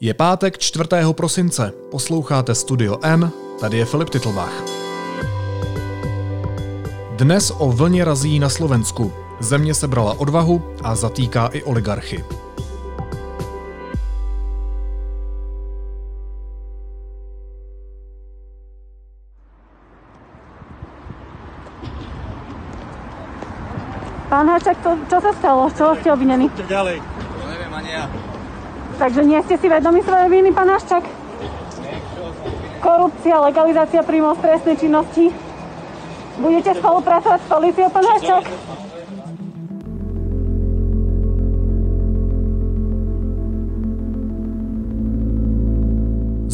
Je pátek 4. prosince, posloucháte Studio N, tady je Filip Titlbach. Dnes o vlně razí na Slovensku. Země sebrala odvahu a zatýká i oligarchy. Pán Hačak, to, čo sa stalo? Čo ste obvinení? Ďalej? To neviem ani ja. Takže nie ste si vedomi svojej viny, pán Haščak? Korupcia, legalizácia príjmov z trestnej činnosti. Budete spolupracovať s policiou, pán Haščak?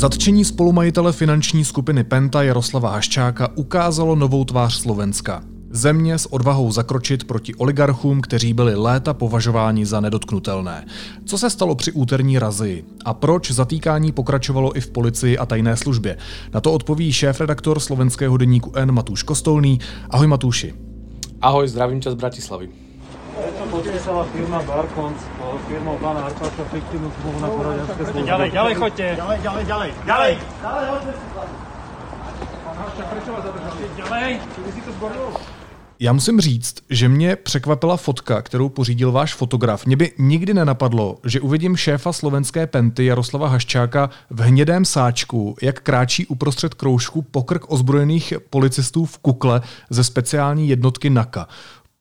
Zatčení spolumajitele finanční skupiny Penta Jaroslava Haščáka ukázalo novou tvář Slovenska. Země s odvahou zakročit proti oligarchům, kteří byli léta považováni za nedotknutelné. Co se stalo při úterní razii? A proč zatýkání pokračovalo i v policii a tajné službě? Na to odpoví šéf-redaktor slovenského deníku N Matúš Kostolný. Ahoj Matúši. Ahoj, zdravím ťa z Bratislavy. Podpísala firma Barkons s firmou pána Arpáša fiktívnu zmluvu na poradenské služby. Ďalej, ďalej, choďte. Ďalej, ďalej, ďalej. Ďalej! Ďalej, hoďte si Pán Haščák, prečo vás zadržali? Ďalej! Vy si to zboril? Já musím říct, že mě překvapila fotka, kterou pořídil váš fotograf. Mě by nikdy nenapadlo, že uvidím šéfa slovenské penty Jaroslava Haščáka v hnědém sáčku, jak kráčí uprostřed kroužku pokrk ozbrojených policistů v kukle ze speciální jednotky NAKA.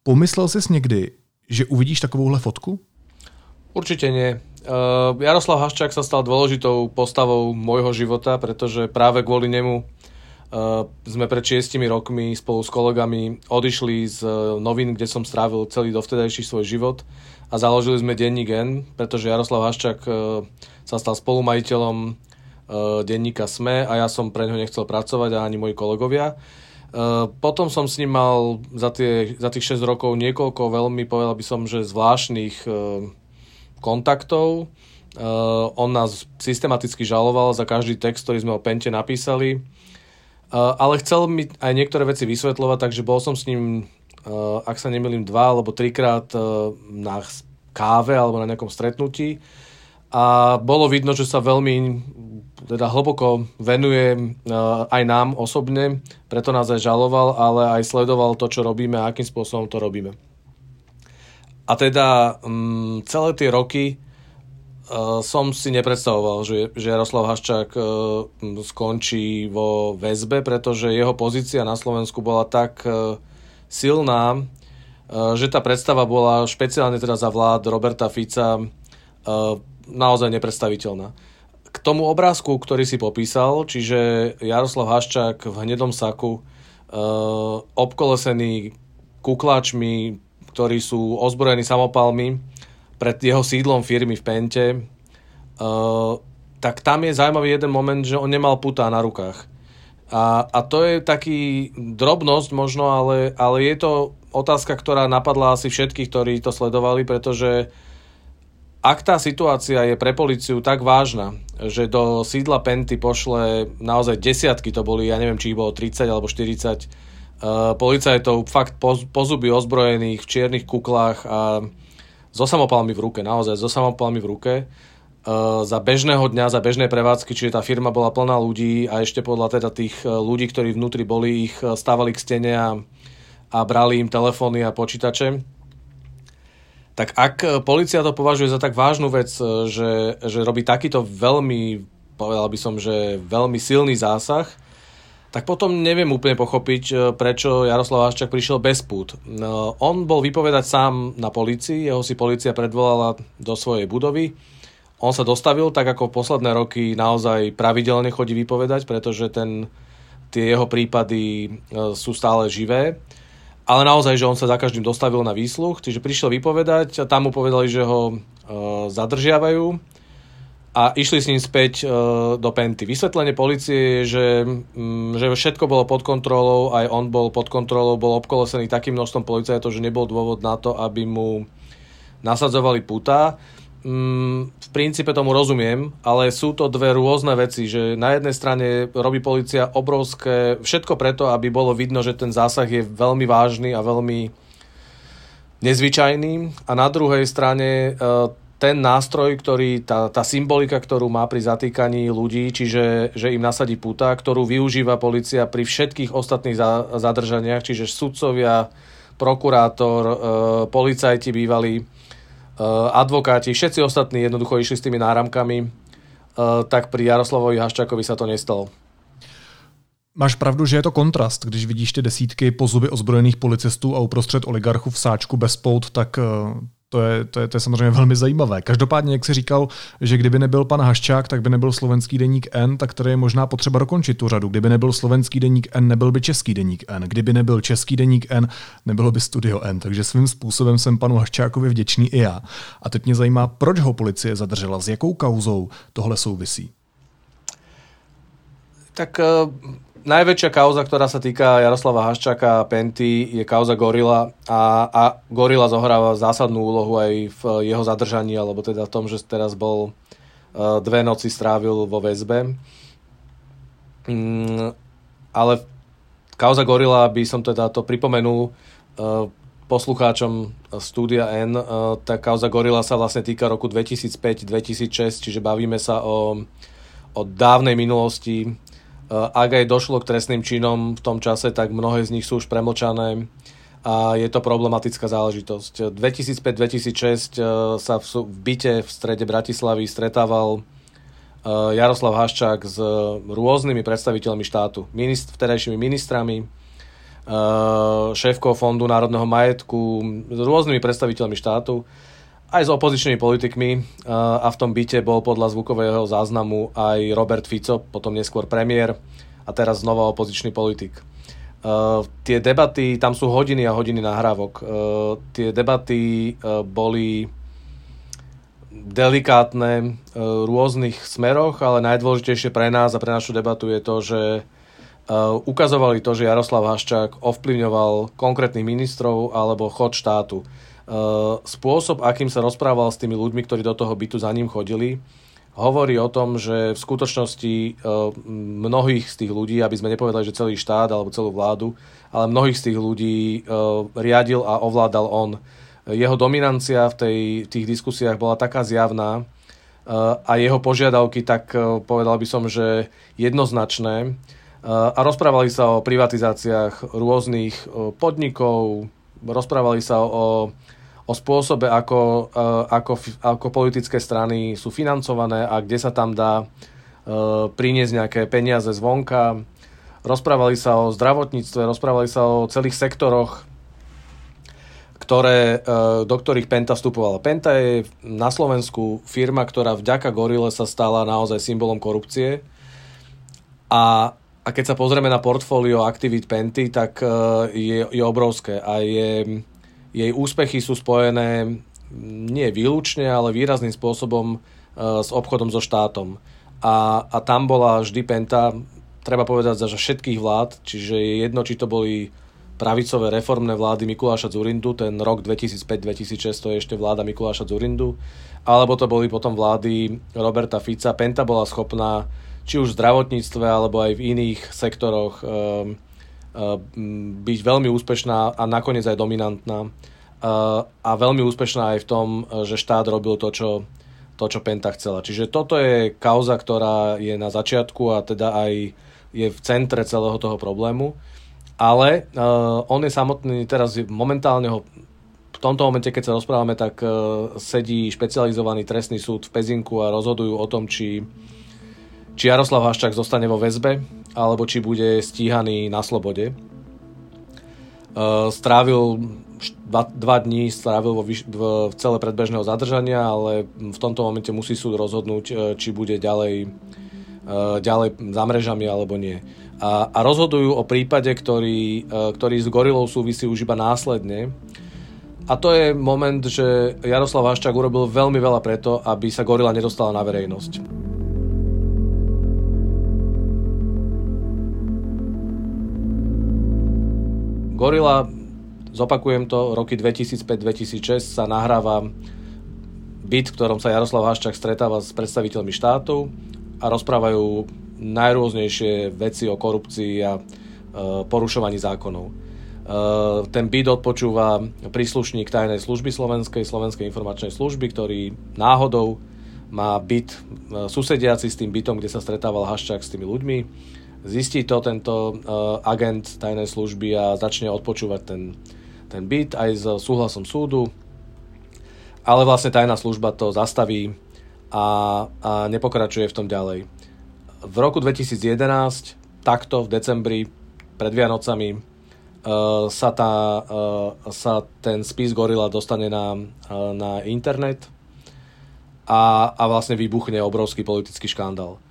Pomyslel jsi někdy, že uvidíš takovouhle fotku? Určite nie. Uh, Jaroslav Haščák sa stal dôležitou postavou môjho života, pretože práve kvôli nemu sme pred šiestimi rokmi spolu s kolegami odišli z uh, novín, kde som strávil celý dovtedajší svoj život a založili sme denník N, pretože Jaroslav Haščák uh, sa stal spolumajiteľom denníka SME a ja som pre ňo nechcel pracovať a ani moji kolegovia. Potom som s ním mal za, tie, za tých 6 rokov niekoľko veľmi, povedal by som, že zvláštnych kontaktov. On nás systematicky žaloval za každý text, ktorý sme o Pente napísali ale chcel mi aj niektoré veci vysvetľovať, takže bol som s ním, uh, ak sa nemýlim, dva alebo trikrát uh, na káve alebo na nejakom stretnutí a bolo vidno, že sa veľmi teda hlboko venuje aj nám osobne, preto nás aj žaloval, ale aj sledoval to, čo robíme a akým spôsobom to robíme. A teda um, celé tie roky som si nepredstavoval, že, že Jaroslav Haščák uh, skončí vo väzbe, pretože jeho pozícia na Slovensku bola tak uh, silná, že tá predstava bola špeciálne teda za vlád Roberta Fica naozaj nepredstaviteľná. K tomu obrázku, ktorý si popísal, čiže Jaroslav Haščák v hnedom saku, obkolesený kuklačmi, ktorí sú ozbrojení samopalmi, pred jeho sídlom firmy v Pente, uh, tak tam je zaujímavý jeden moment, že on nemal putá na rukách. A, a to je taký drobnosť možno, ale, ale je to otázka, ktorá napadla asi všetkých, ktorí to sledovali, pretože ak tá situácia je pre policiu tak vážna, že do sídla Penty pošle naozaj desiatky, to boli, ja neviem, či ich bolo 30 alebo 40 uh, policajtov, fakt pozuby ozbrojených v čiernych kuklách a so samopalmi v ruke, naozaj so samopalmi v ruke. Uh, za bežného dňa, za bežnej prevádzky, čiže tá firma bola plná ľudí a ešte podľa teda tých e, ľudí, ktorí vnútri boli, ich e, stávali k stene a, a brali im telefóny a počítače. Tak ak policia to považuje za tak vážnu vec, že, že robí takýto veľmi, povedal by som, že veľmi silný zásah, tak potom neviem úplne pochopiť, e, prečo Jaroslav Haščák prišiel bez pút. No, on bol vypovedať sám na policii, jeho si policia predvolala do svojej budovy. On sa dostavil, tak ako posledné roky naozaj pravidelne chodí vypovedať, pretože ten, tie jeho prípady e, sú stále živé. Ale naozaj, že on sa za každým dostavil na výsluch, čiže prišiel vypovedať a tam mu povedali, že ho e, zadržiavajú a išli s ním späť e, do Penty. Vysvetlenie policie je, že, mm, že všetko bolo pod kontrolou, aj on bol pod kontrolou, bol obkolesený takým množstvom policajtov, že nebol dôvod na to, aby mu nasadzovali puta. Mm, v princípe tomu rozumiem, ale sú to dve rôzne veci, že na jednej strane robí policia obrovské, všetko preto, aby bolo vidno, že ten zásah je veľmi vážny a veľmi nezvyčajný a na druhej strane e, ten nástroj, ktorý, tá, tá symbolika, ktorú má pri zatýkaní ľudí, čiže že im nasadí puta, ktorú využíva policia pri všetkých ostatných za, zadržaniach, čiže sudcovia, prokurátor, e, policajti bývalí, e, advokáti, všetci ostatní jednoducho išli s tými náramkami, e, tak pri Jaroslavovi Haščákovi sa to nestalo. Máš pravdu, že je to kontrast, když vidíš ty desítky pozuby ozbrojených policistů a uprostřed oligarchů v sáčku bez pout, tak e, to je, to, je, to je samozřejmě velmi zajímavé. Každopádně, jak si říkal, že kdyby nebyl pan Haščák, tak by nebyl slovenský deník N, tak tady je možná potřeba dokončit tu řadu. Kdyby nebyl slovenský deník N, nebyl by český deník N. Kdyby nebyl český deník N, nebylo by studio N. Takže svým způsobem jsem panu Haščákovi vděčný i já. A teď mě zajímá, proč ho policie zadržela, s jakou kauzou tohle souvisí. Tak uh najväčšia kauza, ktorá sa týka Jaroslava Haščaka a Penty, je kauza Gorila a, a Gorila zohráva zásadnú úlohu aj v jeho zadržaní, alebo teda v tom, že teraz bol uh, dve noci strávil vo väzbe. Mm, ale kauza Gorila by som teda to pripomenul uh, poslucháčom Studia N, uh, tá kauza Gorila sa vlastne týka roku 2005-2006, čiže bavíme sa o, o dávnej minulosti, ak aj došlo k trestným činom v tom čase, tak mnohé z nich sú už premlčané a je to problematická záležitosť. 2005-2006 eh, sa v byte v strede Bratislavy stretával eh, Jaroslav Haščák s rôznymi predstaviteľmi štátu, minist- vtedajšími ministrami, šéfkou Fondu národného majetku, s rôznymi predstaviteľmi štátu aj s opozičnými politikmi a v tom byte bol podľa zvukového záznamu aj Robert Fico, potom neskôr premiér a teraz znova opozičný politik. Uh, tie debaty, tam sú hodiny a hodiny nahrávok. Uh, tie debaty boli delikátne v rôznych smeroch, ale najdôležitejšie pre nás a pre našu debatu je to, že ukazovali to, že Jaroslav Haščák ovplyvňoval konkrétnych ministrov alebo chod štátu. Eh, spôsob, akým sa rozprával s tými ľuďmi, ktorí do toho bytu za ním chodili, hovorí o tom, že v skutočnosti eh, mnohých z tých ľudí, aby sme nepovedali, že celý štát alebo celú vládu, ale mnohých z tých ľudí eh, riadil a ovládal on. Jeho dominancia v tej, tých diskusiách bola taká zjavná a jeho požiadavky tak povedal by som, že jednoznačné. A rozprávali sa o privatizáciách rôznych podnikov, rozprávali sa o o spôsobe, ako, e, ako, ako politické strany sú financované a kde sa tam dá e, priniesť nejaké peniaze zvonka. Rozprávali sa o zdravotníctve, rozprávali sa o celých sektoroch, ktoré, e, do ktorých Penta vstupovala. Penta je na Slovensku firma, ktorá vďaka Gorile sa stala naozaj symbolom korupcie. A, a keď sa pozrieme na portfólio aktivít Penty, tak je, je obrovské a je jej úspechy sú spojené nie výlučne, ale výrazným spôsobom e, s obchodom so štátom. A, a tam bola vždy Penta, treba povedať, za všetkých vlád, čiže je jedno, či to boli pravicové reformné vlády Mikuláša Zurindu, ten rok 2005-2006 to je ešte vláda Mikuláša Zurindu, alebo to boli potom vlády Roberta Fica. Penta bola schopná či už v zdravotníctve, alebo aj v iných sektoroch um, byť veľmi úspešná a nakoniec aj dominantná a veľmi úspešná aj v tom, že štát robil to, čo, to, čo Penta chcela. Čiže toto je kauza, ktorá je na začiatku a teda aj je v centre celého toho problému. Ale uh, on je samotný, teraz momentálne ho v tomto momente, keď sa rozprávame, tak uh, sedí špecializovaný trestný súd v Pezinku a rozhodujú o tom, či, či Jaroslav Haščák zostane vo väzbe alebo či bude stíhaný na slobode. Uh, strávil dva, dva dní, strávil vo, v, v celé predbežného zadržania, ale v tomto momente musí súd rozhodnúť, uh, či bude ďalej, uh, ďalej za mrežami alebo nie. A, a rozhodujú o prípade, ktorý, ktorý s gorilou súvisí už iba následne. A to je moment, že Jaroslav Haščák urobil veľmi veľa preto, aby sa gorila nedostala na verejnosť. Gorila, zopakujem to, roky 2005-2006 sa nahráva byt, v ktorom sa Jaroslav Haščák stretáva s predstaviteľmi štátu a rozprávajú najrôznejšie veci o korupcii a e, porušovaní zákonov. E, ten byt odpočúva príslušník tajnej služby slovenskej, slovenskej informačnej služby, ktorý náhodou má byt susediaci s tým bytom, kde sa stretával Haščák s tými ľuďmi. Zistí to tento agent tajnej služby a začne odpočúvať ten, ten byt aj s súhlasom súdu ale vlastne tajná služba to zastaví a, a nepokračuje v tom ďalej. V roku 2011, takto v decembri, pred Vianocami, uh, sa, tá, uh, sa ten spis Gorila dostane na, uh, na internet a, a vlastne vybuchne obrovský politický škandál.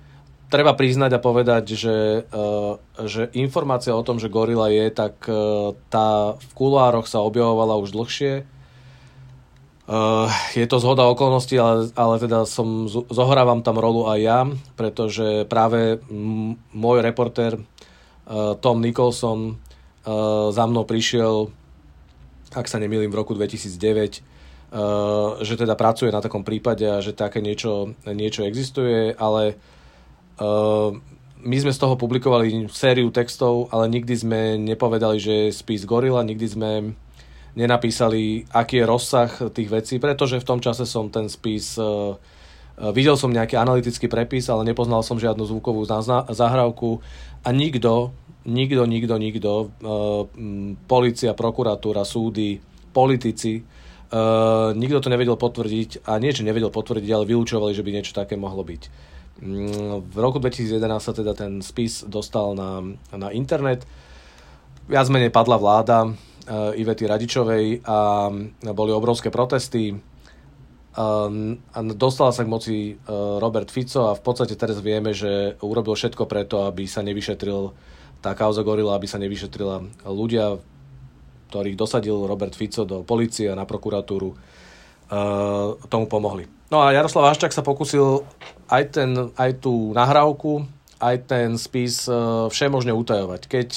Treba priznať a povedať, že, uh, že informácia o tom, že Gorila je, tak uh, tá v kulároch sa objavovala už dlhšie. Uh, je to zhoda okolností, ale, ale teda som, zohrávam tam rolu aj ja, pretože práve môj reportér Tom Nicholson za mnou prišiel, ak sa nemýlim, v roku 2009, uh, že teda pracuje na takom prípade a že také niečo, niečo existuje, ale my sme z toho publikovali sériu textov, ale nikdy sme nepovedali, že je spis Gorila, nikdy sme nenapísali, aký je rozsah tých vecí, pretože v tom čase som ten spis e, e, videl som nejaký analytický prepis, ale nepoznal som žiadnu zvukovú zahrávku a nikto, nikto, nikto, nikto, e, policia, prokuratúra, súdy, politici, nikto to nevedel potvrdiť a nie, že nevedel potvrdiť, ale vylúčovali, že by niečo také mohlo byť. Mm, v roku 2011 sa teda ten spis dostal na, na internet. Viac menej padla vláda, Eh, Ivety Radičovej a boli obrovské protesty. A dostala sa k moci eh, Robert Fico a v podstate teraz vieme, že urobil všetko preto, aby sa nevyšetril tá kauza Gorila, aby sa nevyšetrila ľudia, ktorých dosadil Robert Fico do policie a na prokuratúru, tomu pomohli. No a Jaroslav Haščák sa pokusil aj, ten, aj tú nahrávku, aj ten spis všemožne utajovať. Keď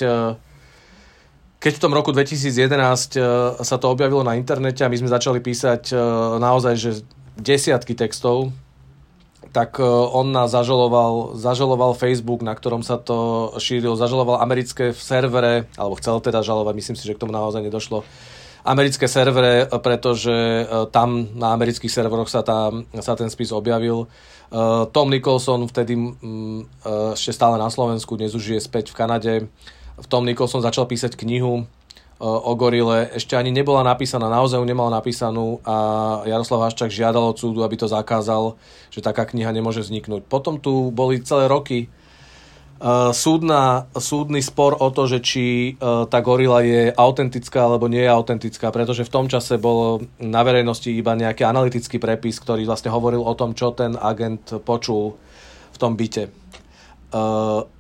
keď v tom roku 2011 e, sa to objavilo na internete a my sme začali písať e, naozaj že desiatky textov, tak e, on nás zažaloval, zažaloval Facebook, na ktorom sa to šírilo, zažaloval americké servere, alebo chcel teda žalovať, myslím si, že k tomu naozaj nedošlo, americké servere, pretože tam na amerických serveroch sa, tá, sa ten spis objavil. Tom Nicholson vtedy ešte stále na Slovensku, dnes už je späť v Kanade, tom Nicholson začal písať knihu e, o gorile, ešte ani nebola napísaná, naozaj ju nemal napísanú a Jaroslav Haščák žiadal od súdu, aby to zakázal, že taká kniha nemôže vzniknúť. Potom tu boli celé roky súdna, súdny spor o to, že či uh, tá gorila je autentická alebo nie je autentická, pretože v tom čase bol na verejnosti iba nejaký analytický prepis, ktorý vlastne hovoril o tom, čo ten agent počul v tom byte. Uh,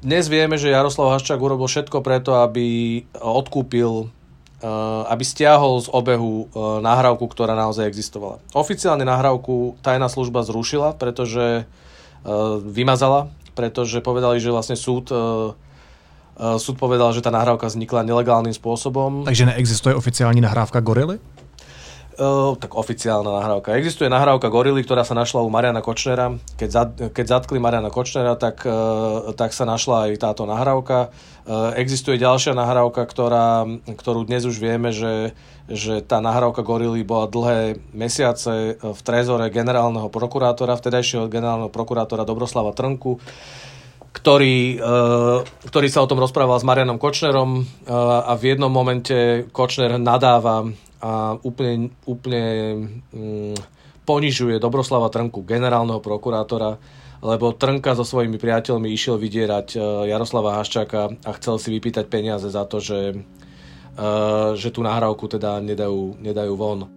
dnes vieme, že Jaroslav Haščák urobil všetko preto, aby odkúpil eh, aby stiahol z obehu eh, nahrávku, ktorá naozaj existovala. Oficiálne nahrávku tajná služba zrušila, pretože eh, vymazala, pretože povedali, že vlastne súd súd povedal, že tá nahrávka vznikla nelegálnym spôsobom. Takže neexistuje oficiální nahrávka Gorily? Tak oficiálna nahrávka. Existuje nahrávka Gorily, ktorá sa našla u Mariana Kočnera. Keď, za, keď zatkli Mariana Kočnera, tak, tak sa našla aj táto nahrávka. Existuje ďalšia nahrávka, ktorá, ktorú dnes už vieme, že, že tá nahrávka Gorily bola dlhé mesiace v trezore generálneho prokurátora, vtedajšieho generálneho prokurátora Dobroslava Trnku ktorý, ktorý sa o tom rozprával s Marianom Kočnerom a v jednom momente Kočner nadáva a úplne, úplne mm, ponižuje Dobroslava Trnku, generálneho prokurátora, lebo Trnka so svojimi priateľmi išiel vydierať e, Jaroslava Haščáka a chcel si vypýtať peniaze za to, že, uh, že tú nahrávku teda nedajú, nedajú von.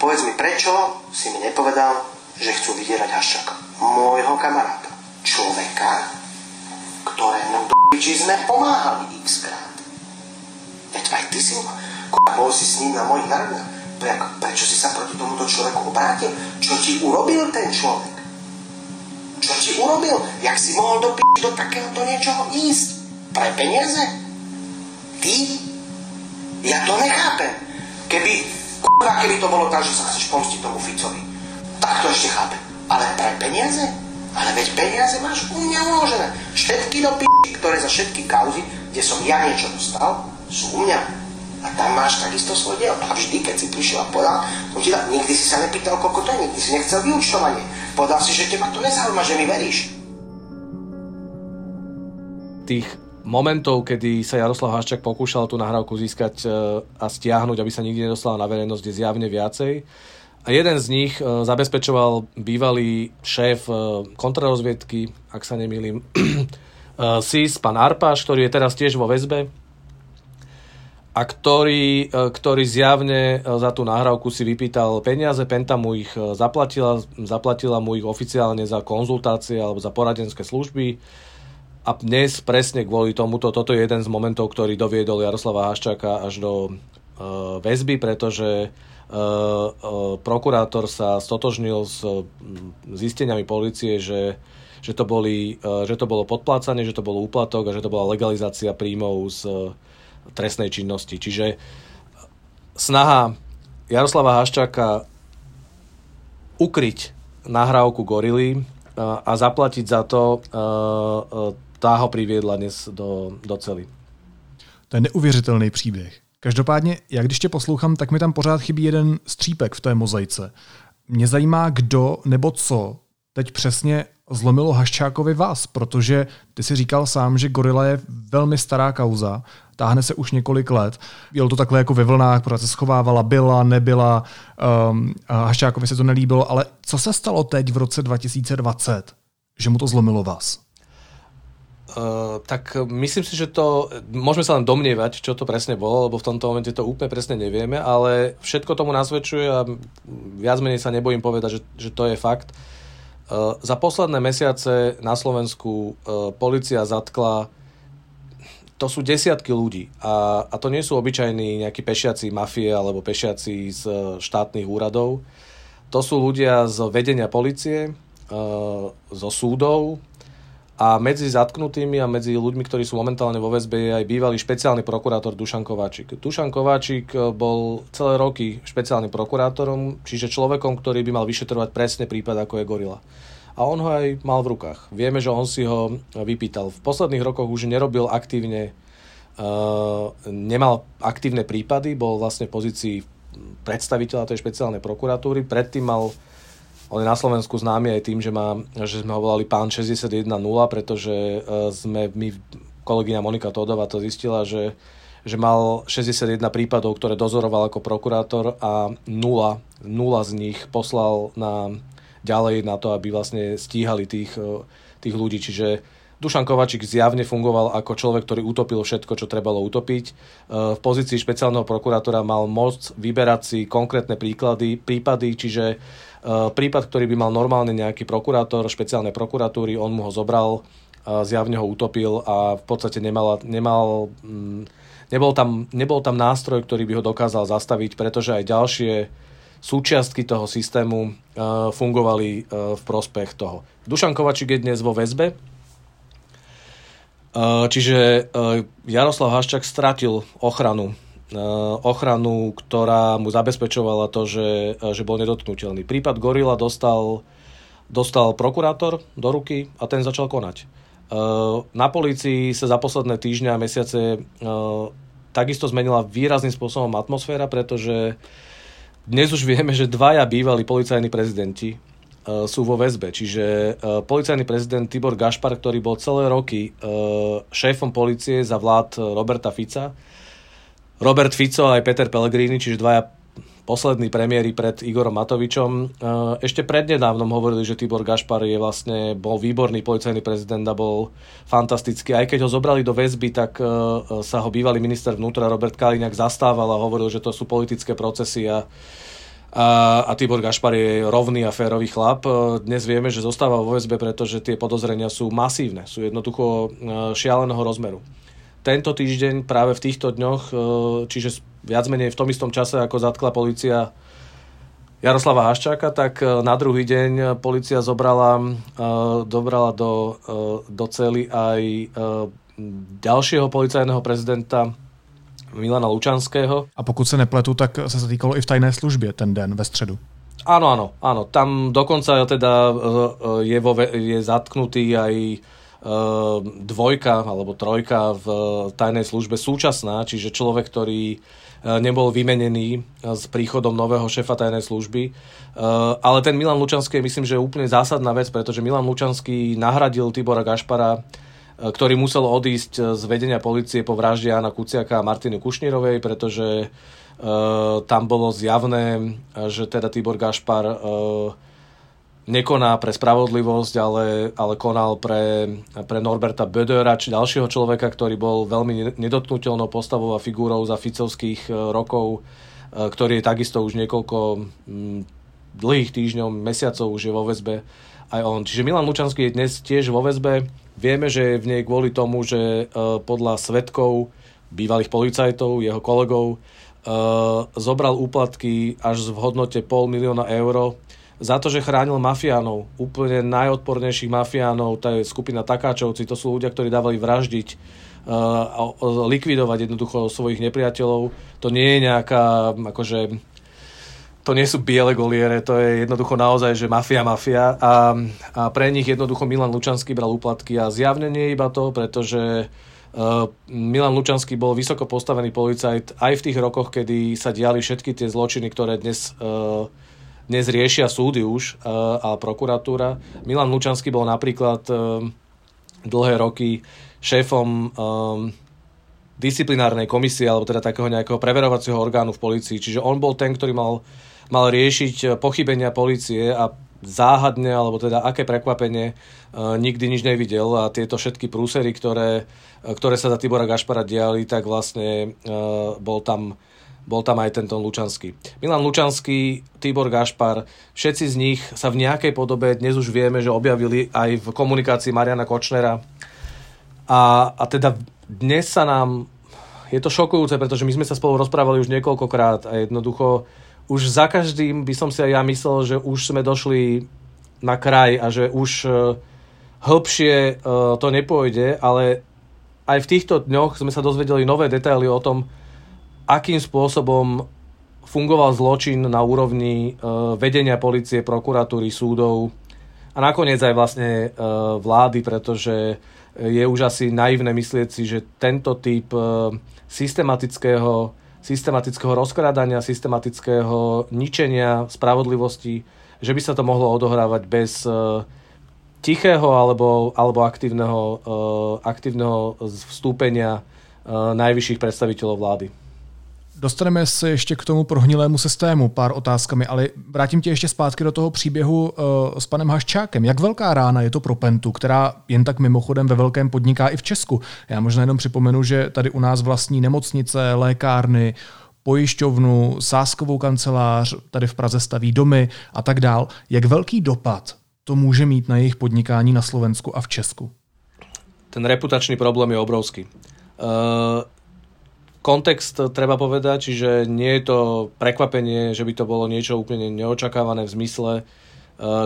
Povedz mi, prečo si mi nepovedal, že chcú vydierať Haščáka? Môjho kamaráta. Človeka, ktorému do sme pomáhali x krát. Veď aj ty si bol si s ním na mojich narodinách. Prečo si sa proti tomuto človeku obrátil? Čo ti urobil ten človek? Čo ti urobil? Jak si mohol do p*** do takéhoto niečoho ísť? Pre peniaze? Ty? Ja to nechápem. Keby, kurva, keby to bolo tak, že sa chceš pomstiť tomu Ficovi, tak to ešte chápem. Ale pre peniaze? Ale veď peniaze máš u mňa uložené. Všetky do p***, ktoré za všetky kauzy, kde som ja niečo dostal, sú u mňa. Tam máš takisto svoj diel. A vždy, keď si prišiel a povedal, som ti dal, nikdy si sa nepýtal, koľko to je, nikdy si nechcel vyučtovanie. Povedal si, že teba to nezaujíma, že mi veríš. Tých momentov, kedy sa Jaroslav Haščák pokúšal tú nahrávku získať e, a stiahnuť, aby sa nikdy nedostala na verejnosť, je zjavne viacej. A jeden z nich e, zabezpečoval bývalý šéf e, kontrarozviedky, ak sa nemýlim, SIS, pán Arpáš, ktorý je teraz tiež vo väzbe a ktorý, ktorý zjavne za tú nahrávku si vypýtal peniaze, Penta mu ich zaplatila, zaplatila mu ich oficiálne za konzultácie alebo za poradenské služby. A dnes presne kvôli tomuto, toto je jeden z momentov, ktorý doviedol Jaroslava Haščáka až do uh, väzby, pretože uh, uh, prokurátor sa stotožnil s zisteniami policie, že, že, to boli, že to bolo podplácanie, že to bolo úplatok a že to bola legalizácia príjmov z trestnej činnosti. Čiže snaha Jaroslava Haščáka ukryť nahrávku gorily a zaplatiť za to tá ho priviedla dnes do, do cely. To je neuvěřitelný příběh. Každopádně, jak když tě poslouchám, tak mi tam pořád chybí jeden střípek v té mozaice. Mě zajímá, kdo nebo co teď přesně zlomilo Haščákovi vás, protože ty si říkal sám, že Gorila je velmi stará kauza, táhne se už několik let. Bylo to takhle jako ve vlnách, pořád se schovávala, byla, nebyla, um, Haščákovi se to nelíbilo, ale co se stalo teď v roce 2020, že mu to zlomilo vás? Uh, tak myslím si, že to, môžeme sa len domnievať, čo to presne bolo, lebo v tomto momente to úplne presne nevieme, ale všetko tomu nasvedčuje a viac menej sa nebojím povedať, že, že to je fakt. Uh, za posledné mesiace na Slovensku uh, policia zatkla to sú desiatky ľudí a, a to nie sú obyčajní nejakí pešiaci mafie alebo pešiaci z štátnych úradov. To sú ľudia z vedenia policie, zo súdov, a medzi zatknutými a medzi ľuďmi, ktorí sú momentálne vo väzbe, je aj bývalý špeciálny prokurátor Dušan Kováčik. Dušan Kováčik e, bol celé roky špeciálnym prokurátorom, čiže človekom, ktorý by mal vyšetrovať presne prípad, ako je Gorila. A on ho aj mal v rukách. Vieme, že on si ho vypýtal. V posledných rokoch už nerobil aktívne, uh, nemal aktívne prípady, bol vlastne v pozícii predstaviteľa tej špeciálnej prokuratúry. Predtým mal on je na Slovensku známy aj tým, že, má, že sme ho volali pán 61.0, pretože e, sme my, kolegyňa Monika Todová to zistila, že, že mal 61 prípadov, ktoré dozoroval ako prokurátor a nula, nula z nich poslal na, ďalej na to, aby vlastne stíhali tých, e, tých ľudí. Čiže Dušan Kovačík zjavne fungoval ako človek, ktorý utopil všetko, čo trebalo utopiť. E, v pozícii špeciálneho prokurátora mal moc vyberať si konkrétne príklady, prípady, čiže Eh, prípad, ktorý by mal normálne nejaký prokurátor špeciálnej prokuratúry, on mu ho zobral, zjavne ho utopil a v podstate nemal, nemal, mm, nebol, tam, nebol tam nástroj, ktorý by ho dokázal zastaviť, pretože aj ďalšie súčiastky toho systému uh, fungovali uh, v prospech toho. Dušan Kovačík je dnes vo väzbe, uh, čiže Jaroslav Haščák stratil ochranu Eh, ochranu, ktorá mu zabezpečovala to, že, eh, že bol nedotknutelný. Prípad Gorila dostal, dostal prokurátor do ruky a ten začal konať. Eh, na polícii sa za posledné týždňa a mesiace takisto zmenila výrazným spôsobom atmosféra, pretože dnes už vieme, že dvaja bývalí policajní prezidenti sú vo väzbe. Čiže policajný prezident Tibor Gašpar, ktorý bol celé roky šéfom policie za vlád Roberta Fica, Robert Fico a aj Peter Pellegrini, čiže dvaja poslední premiéry pred Igorom Matovičom. E, ešte prednedávnom hovorili, že Tibor Gašpar je vlastne, bol výborný policajný prezident a bol fantastický. Aj keď ho zobrali do väzby, tak e, sa ho bývalý minister vnútra Robert Kaliňák zastával a hovoril, že to sú politické procesy a a, a Tibor Gašpar je rovný a férový chlap. E, dnes vieme, že zostáva vo väzbe, pretože tie podozrenia sú masívne, sú jednoducho šialeného rozmeru tento týždeň práve v týchto dňoch, e, čiže viac menej v tom istom čase, ako zatkla policia Jaroslava Haščáka, tak e, na druhý deň policia zobrala, e, dobrala do, do cely aj ďalšieho policajného prezidenta Milana Lučanského. A pokud se nepletu, tak se to týkalo i v tajné službě ten den ve středu. Áno, áno, áno. Tam dokonca teda je, vo, je zatknutý aj dvojka alebo trojka v tajnej službe súčasná, čiže človek, ktorý nebol vymenený s príchodom nového šéfa tajnej služby. Ale ten Milan Lučanský je myslím, že je úplne zásadná vec, pretože Milan Lučanský nahradil Tibora Gašpara ktorý musel odísť z vedenia policie po vražde Jana Kuciaka a Martiny Kušnírovej, pretože tam bolo zjavné, že teda Tibor Gašpar nekoná pre spravodlivosť, ale, ale konal pre, pre Norberta Bödera, či ďalšieho človeka, ktorý bol veľmi nedotknutelnou postavou a figúrou za ficovských rokov, ktorý je takisto už niekoľko dlhých týždňov, mesiacov už je vo väzbe aj on. Čiže Milan Lučanský je dnes tiež vo väzbe. Vieme, že je v nej kvôli tomu, že uh, podľa svetkov, bývalých policajtov, jeho kolegov, zobral úplatky až v hodnote pol milióna eur za to, že chránil mafiánov, úplne najodpornejších mafiánov, to je skupina Takáčovci, to sú ľudia, ktorí dávali vraždiť uh, a likvidovať jednoducho svojich nepriateľov. To nie je nejaká akože to nie sú biele goliere, to je jednoducho naozaj, že mafia, mafia a, a pre nich jednoducho Milan Lučanský bral úplatky a zjavne nie iba to, pretože uh, Milan Lučanský bol vysoko postavený policajt aj v tých rokoch, kedy sa diali všetky tie zločiny, ktoré dnes, uh, dnes riešia súdy už uh, a prokuratúra. Milan Lučanský bol napríklad uh, dlhé roky šéfom um, disciplinárnej komisie alebo teda takého nejakého preverovacieho orgánu v policii. Čiže on bol ten, ktorý mal mal riešiť pochybenia policie a záhadne, alebo teda aké prekvapenie, nikdy nič nevidel a tieto všetky prúsery, ktoré, ktoré sa za Tibora Gašpara diali, tak vlastne bol tam bol tam aj tento Lučanský. Milan Lučanský, Tibor Gašpar, všetci z nich sa v nejakej podobe dnes už vieme, že objavili aj v komunikácii Mariana Kočnera. A, a teda dnes sa nám, je to šokujúce, pretože my sme sa spolu rozprávali už niekoľkokrát a jednoducho už za každým by som si aj ja myslel, že už sme došli na kraj a že už uh, hĺbšie uh, to nepôjde, ale aj v týchto dňoch sme sa dozvedeli nové detaily o tom, akým spôsobom fungoval zločin na úrovni uh, vedenia policie, prokuratúry, súdov a nakoniec aj vlastne uh, vlády, pretože je už asi naivné myslieť si, že tento typ uh, systematického systematického rozkrádania, systematického ničenia spravodlivosti, že by sa to mohlo odohrávať bez tichého alebo, alebo aktívneho, aktívneho vstúpenia najvyšších predstaviteľov vlády. Dostaneme se ještě k tomu prohnilému systému pár otázkami, ale vrátím tě ještě zpátky do toho příběhu uh, s panem Haščákem. Jak velká rána je to pro Pentu, která jen tak mimochodem ve velkém podniká i v Česku? Já možná jenom připomenu, že tady u nás vlastní nemocnice, lékárny, pojišťovnu, sáskovou kancelář, tady v Praze staví domy a tak dál. Jak velký dopad to může mít na jejich podnikání na Slovensku a v Česku? Ten reputačný problém je obrovský. Uh, kontext treba povedať, čiže nie je to prekvapenie, že by to bolo niečo úplne neočakávané v zmysle, e,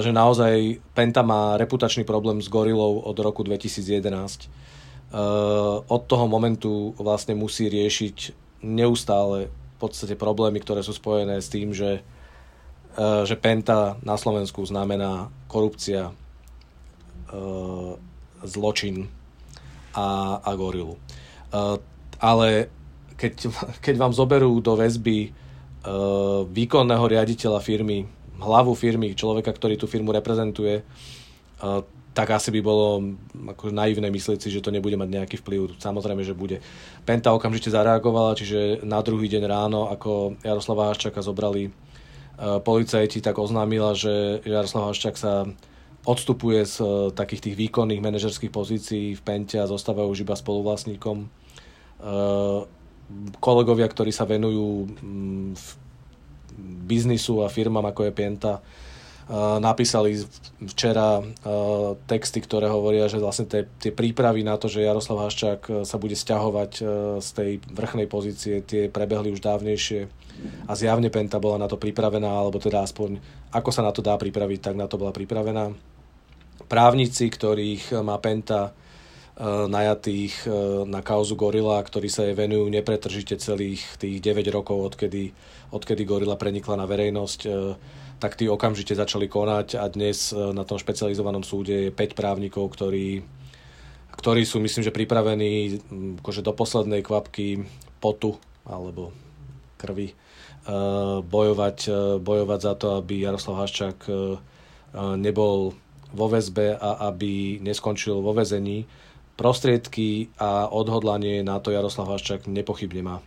že naozaj Penta má reputačný problém s gorilou od roku 2011. E, od toho momentu vlastne musí riešiť neustále v podstate problémy, ktoré sú spojené s tým, že, e, že Penta na Slovensku znamená korupcia, zločin a, a gorilu. Ale keď, keď vám zoberú do väzby uh, výkonného riaditeľa firmy, hlavu firmy, človeka, ktorý tú firmu reprezentuje, uh, tak asi by bolo ako naivné myslieť si, že to nebude mať nejaký vplyv. Samozrejme, že bude. Penta okamžite zareagovala, čiže na druhý deň ráno, ako Jaroslava Haščaka zobrali uh, policajti, tak oznámila, že Jaroslav Haščak sa odstupuje z uh, takých tých výkonných manažerských pozícií v Pente a zostávajú už iba spoluvlastníkom. Uh, kolegovia, ktorí sa venujú mm, biznisu a firmám ako je Pienta, napísali včera texty, ktoré hovoria, že vlastne tie, tie prípravy na to, že Jaroslav Haščák e, sa bude stiahovať e, z tej vrchnej pozície, tie prebehli už dávnejšie a zjavne Penta bola na to pripravená, alebo teda aspoň ako sa na to dá pripraviť, tak na to bola pripravená. Právnici, ktorých má Penta najatých eh, na kauzu Gorila, ktorí sa jej venujú nepretržite celých tých 9 rokov, odkedy, odkedy Gorila prenikla na verejnosť, eh, tak tí okamžite začali konať a dnes na tom špecializovanom súde je 5 právnikov, ktorí ktorí sú, myslím, že pripravení akože do poslednej kvapky potu alebo krvi bojovať, bojovať za to, aby Jaroslav Haščák nebol vo väzbe a aby neskončil vo väzení. Prostriedky a odhodlanie na to Jaroslav Haščák nepochybne má.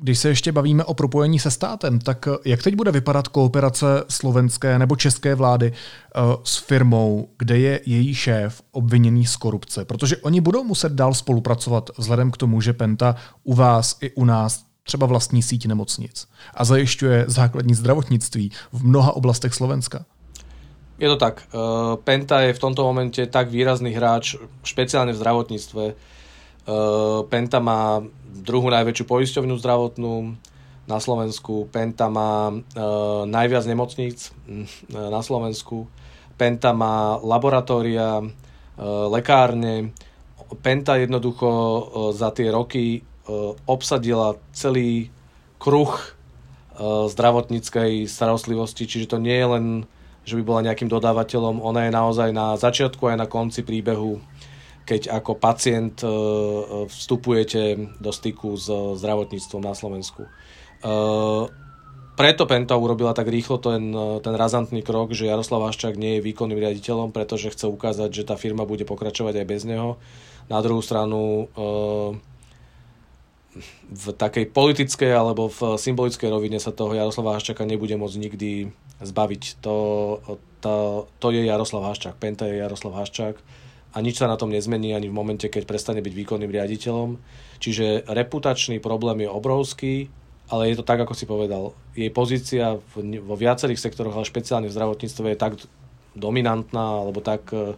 Když se ještě bavíme o propojení se státem, tak jak teď bude vypadat kooperace slovenské nebo české vlády uh, s firmou, kde je její šéf obviněný z korupce? Protože oni budou muset dál spolupracovat vzhledem k tomu, že Penta u vás i u nás třeba vlastní síť nemocnic a zajišťuje základní zdravotnictví v mnoha oblastech Slovenska. Je to tak. Uh, Penta je v tomto momente tak výrazný hráč, špeciálne v zdravotníctve. Uh, Penta má druhú najväčšiu poisťovňu zdravotnú na Slovensku. Penta má uh, najviac nemocníc na Slovensku. Penta má laboratória, lekárne. Penta jednoducho za tie roky obsadila celý kruh zdravotníckej starostlivosti, čiže to nie je len že by bola nejakým dodávateľom. Ona je naozaj na začiatku aj na konci príbehu, keď ako pacient e, vstupujete do styku s zdravotníctvom na Slovensku. E, preto Penta urobila tak rýchlo ten, ten razantný krok, že Jaroslav Haščák nie je výkonným riaditeľom, pretože chce ukázať, že tá firma bude pokračovať aj bez neho. Na druhú stranu e, v takej politickej alebo v symbolickej rovine sa toho Jaroslava Haščáka nebude môcť nikdy zbaviť. To, to, to je Jaroslav Haščák, Penta je Jaroslav Haščák a nič sa na tom nezmení ani v momente, keď prestane byť výkonným riaditeľom. Čiže reputačný problém je obrovský, ale je to tak, ako si povedal. Jej pozícia v, vo viacerých sektoroch, ale špeciálne v zdravotníctve je tak dominantná alebo tak e,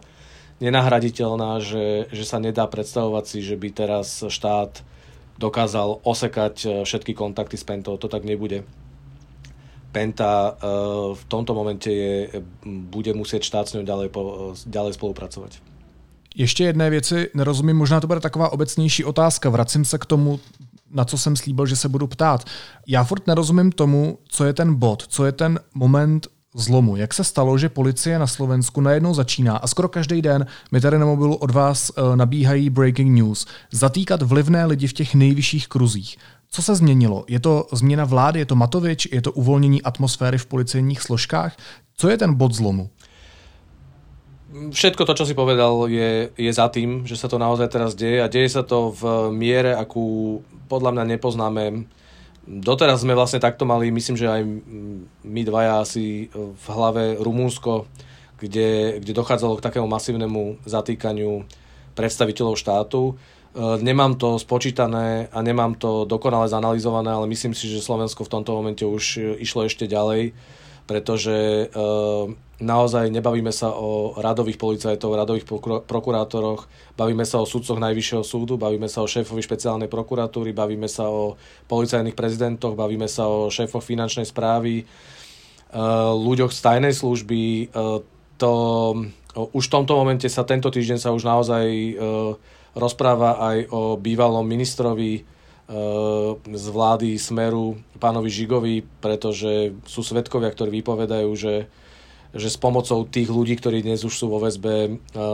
nenahraditeľná, že, že sa nedá predstavovať si, že by teraz štát dokázal osekať e, všetky kontakty s Pentou. To tak nebude. Penta eh, v tomto momente je, bude musieť štát s ňou ďalej, ďalej spolupracovat. Ještě jedné věci nerozumím, možná to bude taková obecnější otázka. Vracím se k tomu, na co jsem slíbil, že se budu ptát. Já furt nerozumím tomu, co je ten bod, co je ten moment zlomu. Jak se stalo, že policie na Slovensku najednou začíná a skoro každý den mi tady na mobilu od vás uh, nabíhají breaking news, zatýkat vlivné lidi v těch nejvyšších kruzích. Co se změnilo? Je to změna vlády, je to Matovič, je to uvolnění atmosféry v policejních složkách? Co je ten bod zlomu? Všetko to, čo si povedal, je, je za tým, že sa to naozaj teraz deje a deje sa to v miere, akú podľa mňa nepoznáme. Doteraz sme vlastne takto mali, myslím, že aj my dvaja asi v hlave Rumúnsko, kde, kde dochádzalo k takému masívnemu zatýkaniu predstaviteľov štátu. Eh, nemám to spočítané a nemám to dokonale zanalizované, ale myslím si, že Slovensko v tomto momente už eh, išlo ešte ďalej, pretože eh, naozaj nebavíme sa o radových policajtov, radových prokurátoroch, bavíme sa o sudcoch Najvyššieho súdu, bavíme sa o šéfovi špeciálnej prokuratúry, bavíme sa o policajných prezidentoch, bavíme sa o šéfoch finančnej správy, ľuďoch z tajnej služby. To, už v tomto momente sa tento týždeň sa už naozaj rozpráva aj o bývalom ministrovi e, z vlády Smeru, pánovi Žigovi, pretože sú svetkovia, ktorí vypovedajú, že, že s pomocou tých ľudí, ktorí dnes už sú vo väzbe, e,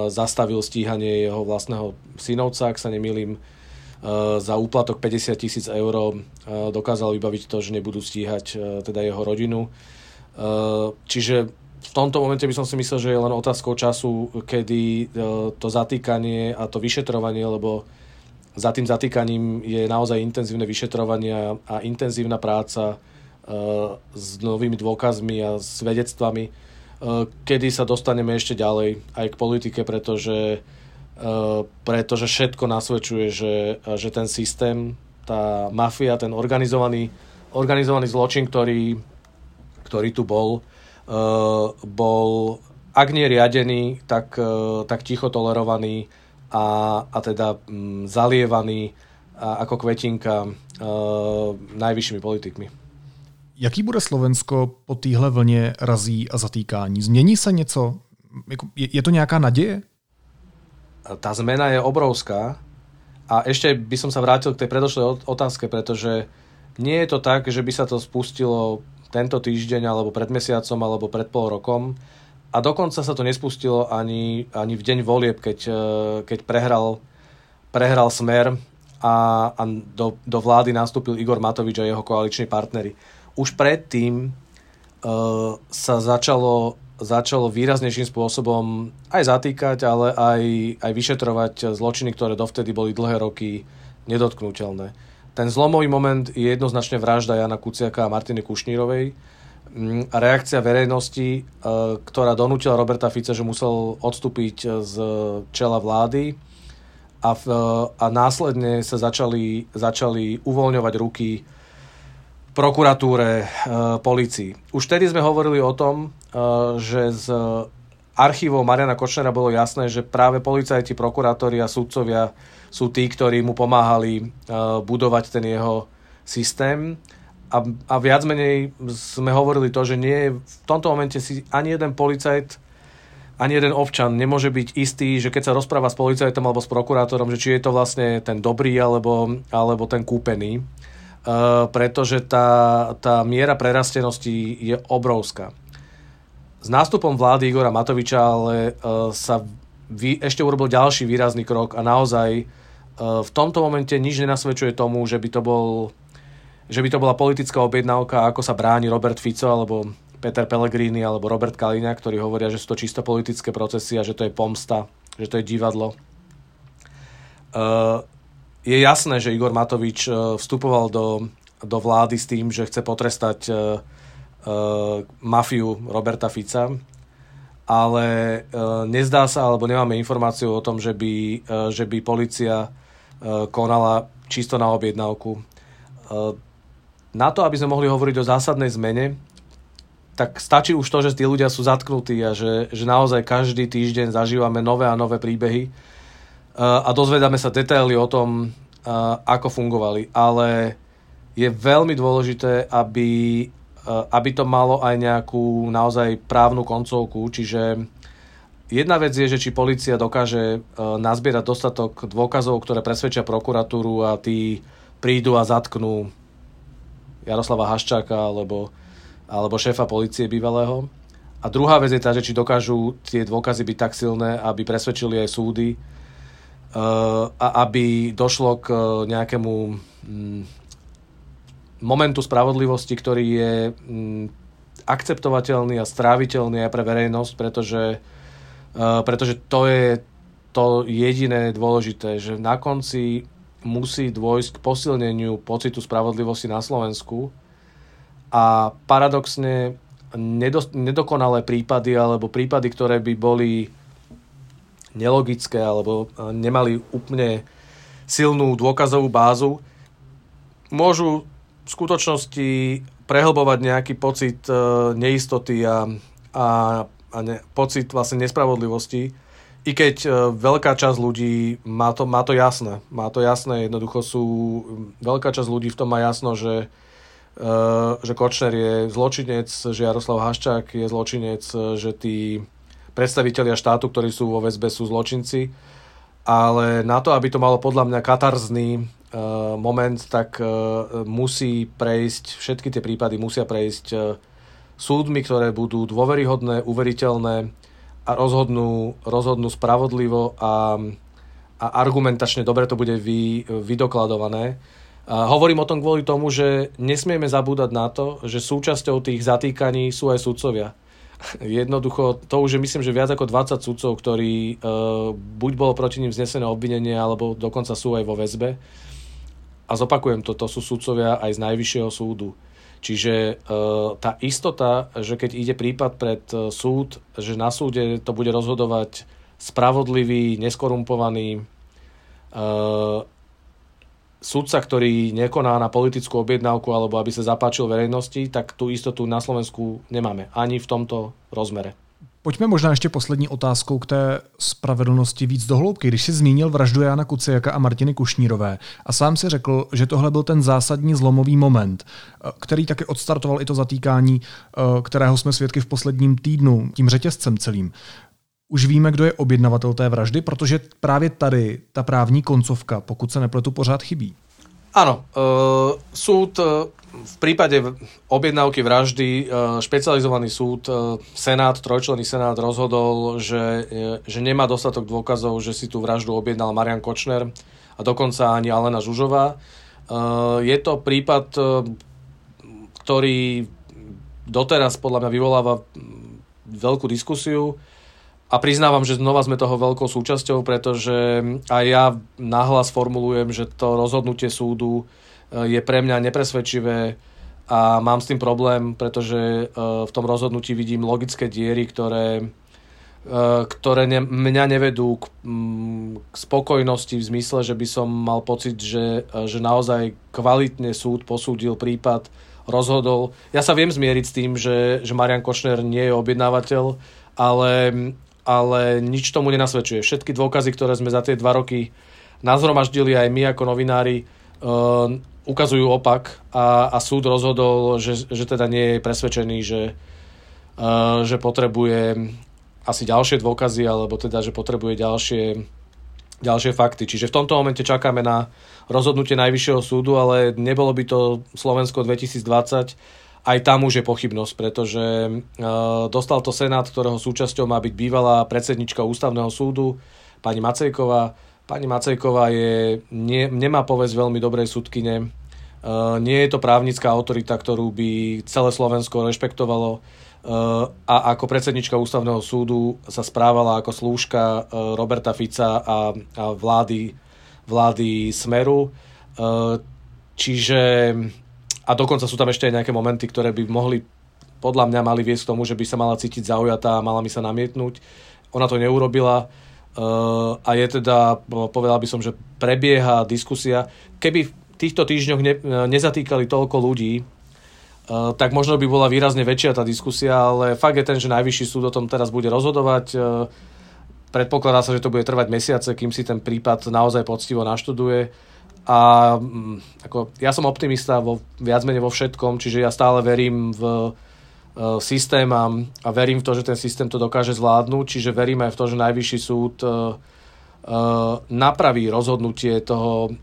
zastavil stíhanie jeho vlastného synovca, ak sa nemýlim, e, za úplatok 50 tisíc eur dokázal vybaviť to, že nebudú stíhať teda jeho rodinu. Čiže v tomto momente by som si myslel, že je len otázkou času, kedy e, to zatýkanie a to vyšetrovanie, lebo za tým zatýkaním je naozaj intenzívne vyšetrovanie a intenzívna práca e, s novými dôkazmi a svedectvami, e, kedy sa dostaneme ešte ďalej aj k politike, pretože, pretože všetko nasvedčuje, že, že ten systém, tá mafia, ten organizovaný, organizovaný zločin, ktorý, ktorý tu bol, bol ak nie riadený, tak, eh, tak ticho tolerovaný a, a teda mm, zalievaný a, ako kvetinka uh, najvyššími politikmi. Jaký bude Slovensko po téhle vlně razí a zatýkání? Změní se něco? Je, je to nějaká naděje? Tá zmena je obrovská a ešte by som sa vrátil k tej predošlej otázke, pretože nie je to tak, že by sa to spustilo tento týždeň alebo pred mesiacom alebo pred pol rokom, a dokonca sa to nespustilo ani, ani v deň volieb, keď, e, keď prehral, prehral smer a, a do, do vlády nastúpil Igor Matovič a jeho koaliční partnery. Už predtým uh, sa začalo, začalo výraznejším spôsobom aj zatýkať, ale aj, aj vyšetrovať zločiny, ktoré dovtedy boli dlhé roky nedotknutelné. Ten zlomový moment je jednoznačne vražda Jana Kuciaka a Martiny Kušnírovej mm, a reakcia verejnosti, e, ktorá donútila Roberta Fica, že musel odstúpiť z čela vlády a, v, a následne sa začali, začali uvoľňovať ruky prokuratúre, e, policii. Už vtedy sme hovorili o tom, e, že z archívov Mariana Kočnera bolo jasné, že práve policajti, prokurátori a súdcovia sú tí, ktorí mu pomáhali uh, budovať ten jeho systém. A, a viac menej sme hovorili to, že nie v tomto momente si ani jeden policajt, ani jeden občan nemôže byť istý, že keď sa rozpráva s policajtom alebo s prokurátorom, že či je to vlastne ten dobrý alebo, alebo ten kúpený. Uh, pretože tá, tá miera prerastenosti je obrovská. S nástupom vlády Igora Matoviča ale uh, sa vy, ešte urobil ďalší výrazný krok a naozaj uh, v tomto momente nič nenasvedčuje tomu, že by to bol že by to bola politická objednávka, ako sa bráni Robert Fico alebo Peter Pellegrini alebo Robert Kalina, ktorí hovoria, že sú to čisto politické procesy a že to je pomsta, že to je divadlo. Uh, je jasné, že Igor Matovič uh, vstupoval do, do vlády s tým, že chce potrestať uh, mafiu Roberta Fica ale e, nezdá sa, alebo nemáme informáciu o tom, že by, e, že by policia konala čisto na objednávku. Na to, aby sme mohli hovoriť o zásadnej zmene, tak stačí už to, že tí ľudia sú zatknutí a že, že naozaj každý týždeň zažívame nové a nové príbehy a dozvedáme sa detaily o tom, ako fungovali. Ale je veľmi dôležité, aby Eh, aby to malo aj nejakú naozaj právnu koncovku, čiže jedna vec je, že či policia dokáže eh, nazbierať dostatok dôkazov, ktoré presvedčia prokuratúru a tí prídu a zatknú Jaroslava Haščáka alebo, alebo šéfa policie bývalého. A druhá vec je tá, že či dokážu tie dôkazy byť tak silné, aby presvedčili aj súdy uh, a aby došlo k nejakému mm, momentu spravodlivosti, ktorý je mm, akceptovateľný a stráviteľný aj pre verejnosť, pretože, uh, pretože to je to jediné dôležité, že na konci musí dôjsť k posilneniu pocitu spravodlivosti na Slovensku. A paradoxne nedokonalé prípady alebo prípady, ktoré by boli nelogické alebo e, nemali úplne silnú dôkazovú bázu, môžu v skutočnosti prehlbovať nejaký pocit e, neistoty a, a, a ne, pocit vlastne nespravodlivosti. I keď e, veľká časť ľudí má to, má to jasné. Má to jasné, jednoducho sú... Veľká časť ľudí v tom má jasno, že, e, že Kočner je zločinec, že Jaroslav Haščák je zločinec, že tí predstavitelia štátu, ktorí sú vo väzbe, sú zločinci. Ale na to, aby to malo podľa mňa katarzný moment, tak eh, musí prejsť, všetky tie prípady musia prejsť eh, súdmi, ktoré budú dôveryhodné, uveriteľné a rozhodnú, rozhodnú spravodlivo a, a argumentačne dobre to bude vy, vydokladované. A hovorím o tom kvôli tomu, že nesmieme zabúdať na to, že súčasťou tých zatýkaní sú aj sudcovia. Jednoducho, to už je myslím, že viac ako 20 sudcov, ktorí e, buď bolo proti ním vznesené obvinenie, alebo dokonca sú aj vo väzbe a zopakujem to, to sú sudcovia aj z Najvyššieho súdu. Čiže e, tá istota, že keď ide prípad pred e, súd, že na súde to bude rozhodovať spravodlivý, neskorumpovaný e, sudca, ktorý nekoná na politickú objednávku alebo aby sa zapáčil verejnosti, tak tú istotu na Slovensku nemáme ani v tomto rozmere. Pojďme možná ještě poslední otázkou k té spravedlnosti víc dohloubky. Když jsi zmínil vraždu Jana Kuciaka a Martiny Kušnírové a sám si řekl, že tohle byl ten zásadní zlomový moment, který taky odstartoval i to zatýkání, kterého jsme svědky v posledním týdnu, tím řetězcem celým. Už víme, kdo je objednavatel té vraždy, protože právě tady ta právní koncovka, pokud se nepletu, pořád chybí. Áno, uh, súd v prípade objednávky vraždy e, špecializovaný súd, e, senát, trojčlenný senát rozhodol, že, že nemá dostatok dôkazov, že si tú vraždu objednal Marian Kočner a dokonca ani Alena Žužová. Je to prípad, ktorý doteraz podľa mňa vyvoláva veľkú diskusiu a priznávam, že znova sme toho veľkou súčasťou, pretože aj ja nahlas formulujem, že to rozhodnutie súdu e, je pre mňa nepresvedčivé a mám s tým problém, pretože e, v tom rozhodnutí vidím logické diery, ktoré, e, ktoré ne, mňa nevedú k, k spokojnosti v zmysle, že by som mal pocit, že, že naozaj kvalitne súd posúdil prípad, rozhodol. Ja sa viem zmieriť s tým, že, že Marian Košner nie je objednávateľ, ale ale nič tomu nenasvedčuje. Všetky dôkazy, ktoré sme za tie dva roky nazhromaždili aj my ako novinári, ukazujú opak a, a súd rozhodol, že, že teda nie je presvedčený, že, uh, že potrebuje asi ďalšie dôkazy, alebo teda, že potrebuje ďalšie, ďalšie fakty. Čiže v tomto momente čakáme na rozhodnutie Najvyššieho súdu, ale nebolo by to Slovensko 2020, aj tam už je pochybnosť, pretože uh, dostal to Senát, ktorého súčasťou má byť bývalá predsednička ústavného súdu, pani Macejková. Pani Macejková je, nie, nemá povesť veľmi dobrej súdkyne. Uh, nie je to právnická autorita, ktorú by celé Slovensko rešpektovalo. Uh, a ako predsednička ústavného súdu sa správala ako slúžka uh, Roberta Fica a, a vlády, vlády Smeru. Čiže a dokonca sú tam ešte aj nejaké momenty, ktoré by mohli, podľa mňa mali viesť k tomu, že by sa mala cítiť zaujatá a mala mi sa namietnúť. Ona to neurobila a je teda, povedal by som, že prebieha diskusia. Keby v týchto týždňoch ne, nezatýkali toľko ľudí, uh, tak možno by bola výrazne väčšia tá diskusia, ale fakt je ten, že najvyšší súd o tom teraz bude rozhodovať. Predpokladá sa, že to bude trvať mesiace, kým si ten prípad naozaj poctivo naštuduje a mm, ako, ja som optimista vo, viac menej vo všetkom, čiže ja stále verím v systém a, a verím v to, že ten systém to dokáže zvládnuť, čiže verím aj v to, že najvyšší súd uh, uh, napraví rozhodnutie toho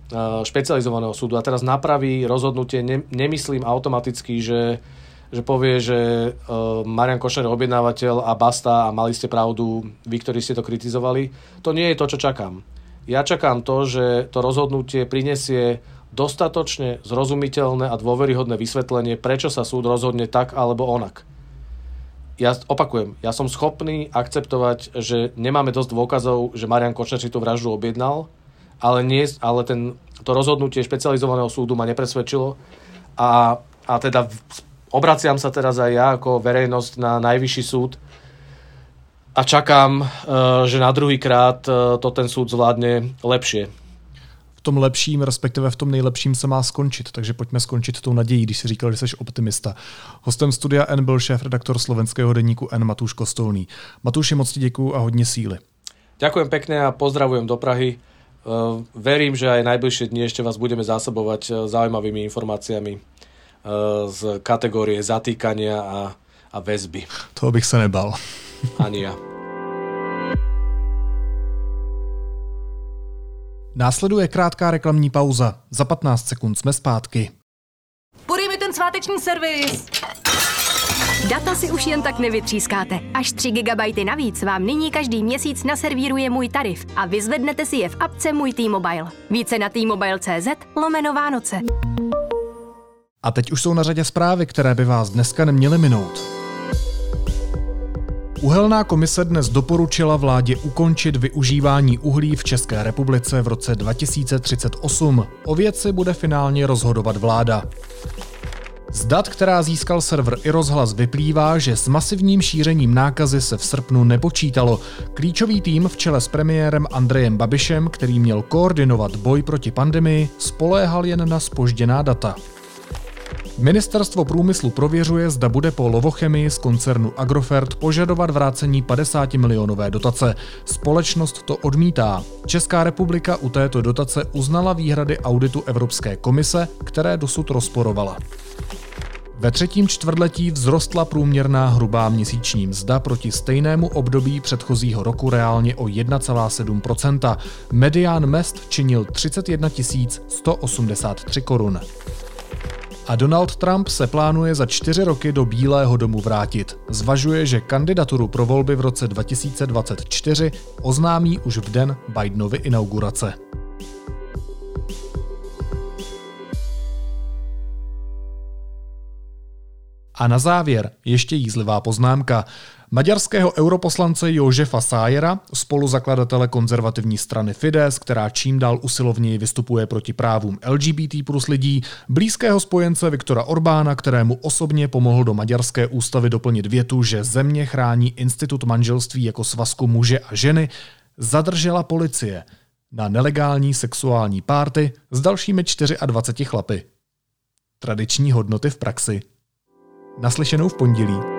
špecializovaného súdu. A teraz napraví rozhodnutie, ne, nemyslím automaticky, že, že povie, že Marian Košner je objednávateľ a basta a mali ste pravdu, vy, ktorí ste to kritizovali. To nie je to, čo čakám ja čakám to, že to rozhodnutie prinesie dostatočne zrozumiteľné a dôveryhodné vysvetlenie, prečo sa súd rozhodne tak alebo onak. Ja opakujem, ja som schopný akceptovať, že nemáme dosť dôkazov, že Marian Kočner si tú vraždu objednal, ale, nie, ale ten, to rozhodnutie špecializovaného súdu ma nepresvedčilo a, a teda obraciam sa teraz aj ja ako verejnosť na najvyšší súd, a čakám, eh, že na druhý krát eh, to ten súd zvládne lepšie. V tom lepším, respektive v tom nejlepším se má skončit, takže pojďme skončit tou nadějí, když si říkal, že jsi optimista. Hostem studia N byl šéf redaktor slovenského denníku N Matúš Kostolný. Matúši, moc ti děkuju a hodně síly. Ďakujem pekne a pozdravujem do Prahy. Eh, verím, že aj najbližšie dni ešte vás budeme zásobovať zaujímavými informáciami z kategórie zatýkania a, a väzby. Toho bych se nebal. Ani ja. Následuje krátká reklamní pauza. Za 15 sekund jsme zpátky. Podej mi ten sváteční servis! Data si už jen tak nevytřískáte. Až 3 GB navíc vám nyní každý měsíc naservíruje můj tarif a vyzvednete si je v apce Můj T-Mobile. Více na t-mobile.cz lomeno Vánoce. A teď už jsou na řadě zprávy, které by vás dneska neměly minout. Uhelná komise dnes doporučila vládě ukončit využívání uhlí v České republice v roce 2038. O věci bude finálně rozhodovat vláda. Z dat, která získal server i rozhlas, vyplývá, že s masivním šířením nákazy se v srpnu nepočítalo. Klíčový tým v čele s premiérem Andrejem Babišem, který měl koordinovat boj proti pandemii, spoléhal jen na spožděná data. Ministerstvo průmyslu prověřuje, zda bude po lovochemii z koncernu Agrofert požadovat vrácení 50 milionové dotace. Společnost to odmítá. Česká republika u této dotace uznala výhrady auditu Evropské komise, které dosud rozporovala. Ve třetím čtvrtletí vzrostla průměrná hrubá měsíční mzda proti stejnému období předchozího roku reálně o 1,7% Medián mest činil 31 183 korun. A Donald Trump se plánuje za čtyři roky do Bílého domu vrátit. Zvažuje, že kandidaturu pro volby v roce 2024 oznámí už v den Bidenovy inaugurace. A na závěr ještě jízlivá poznámka. Maďarského europoslance Jožefa Sájera, spoluzakladatele konzervativní strany Fides, která čím dál usilovněji vystupuje proti právům LGBT plus lidí, blízkého spojence Viktora Orbána, kterému osobně pomohl do maďarské ústavy doplnit větu, že země chrání institut manželství jako svazku muže a ženy, zadržela policie na nelegální sexuální párty s dalšími 24 chlapy. Tradiční hodnoty v praxi. Naslyšenou v pondělí.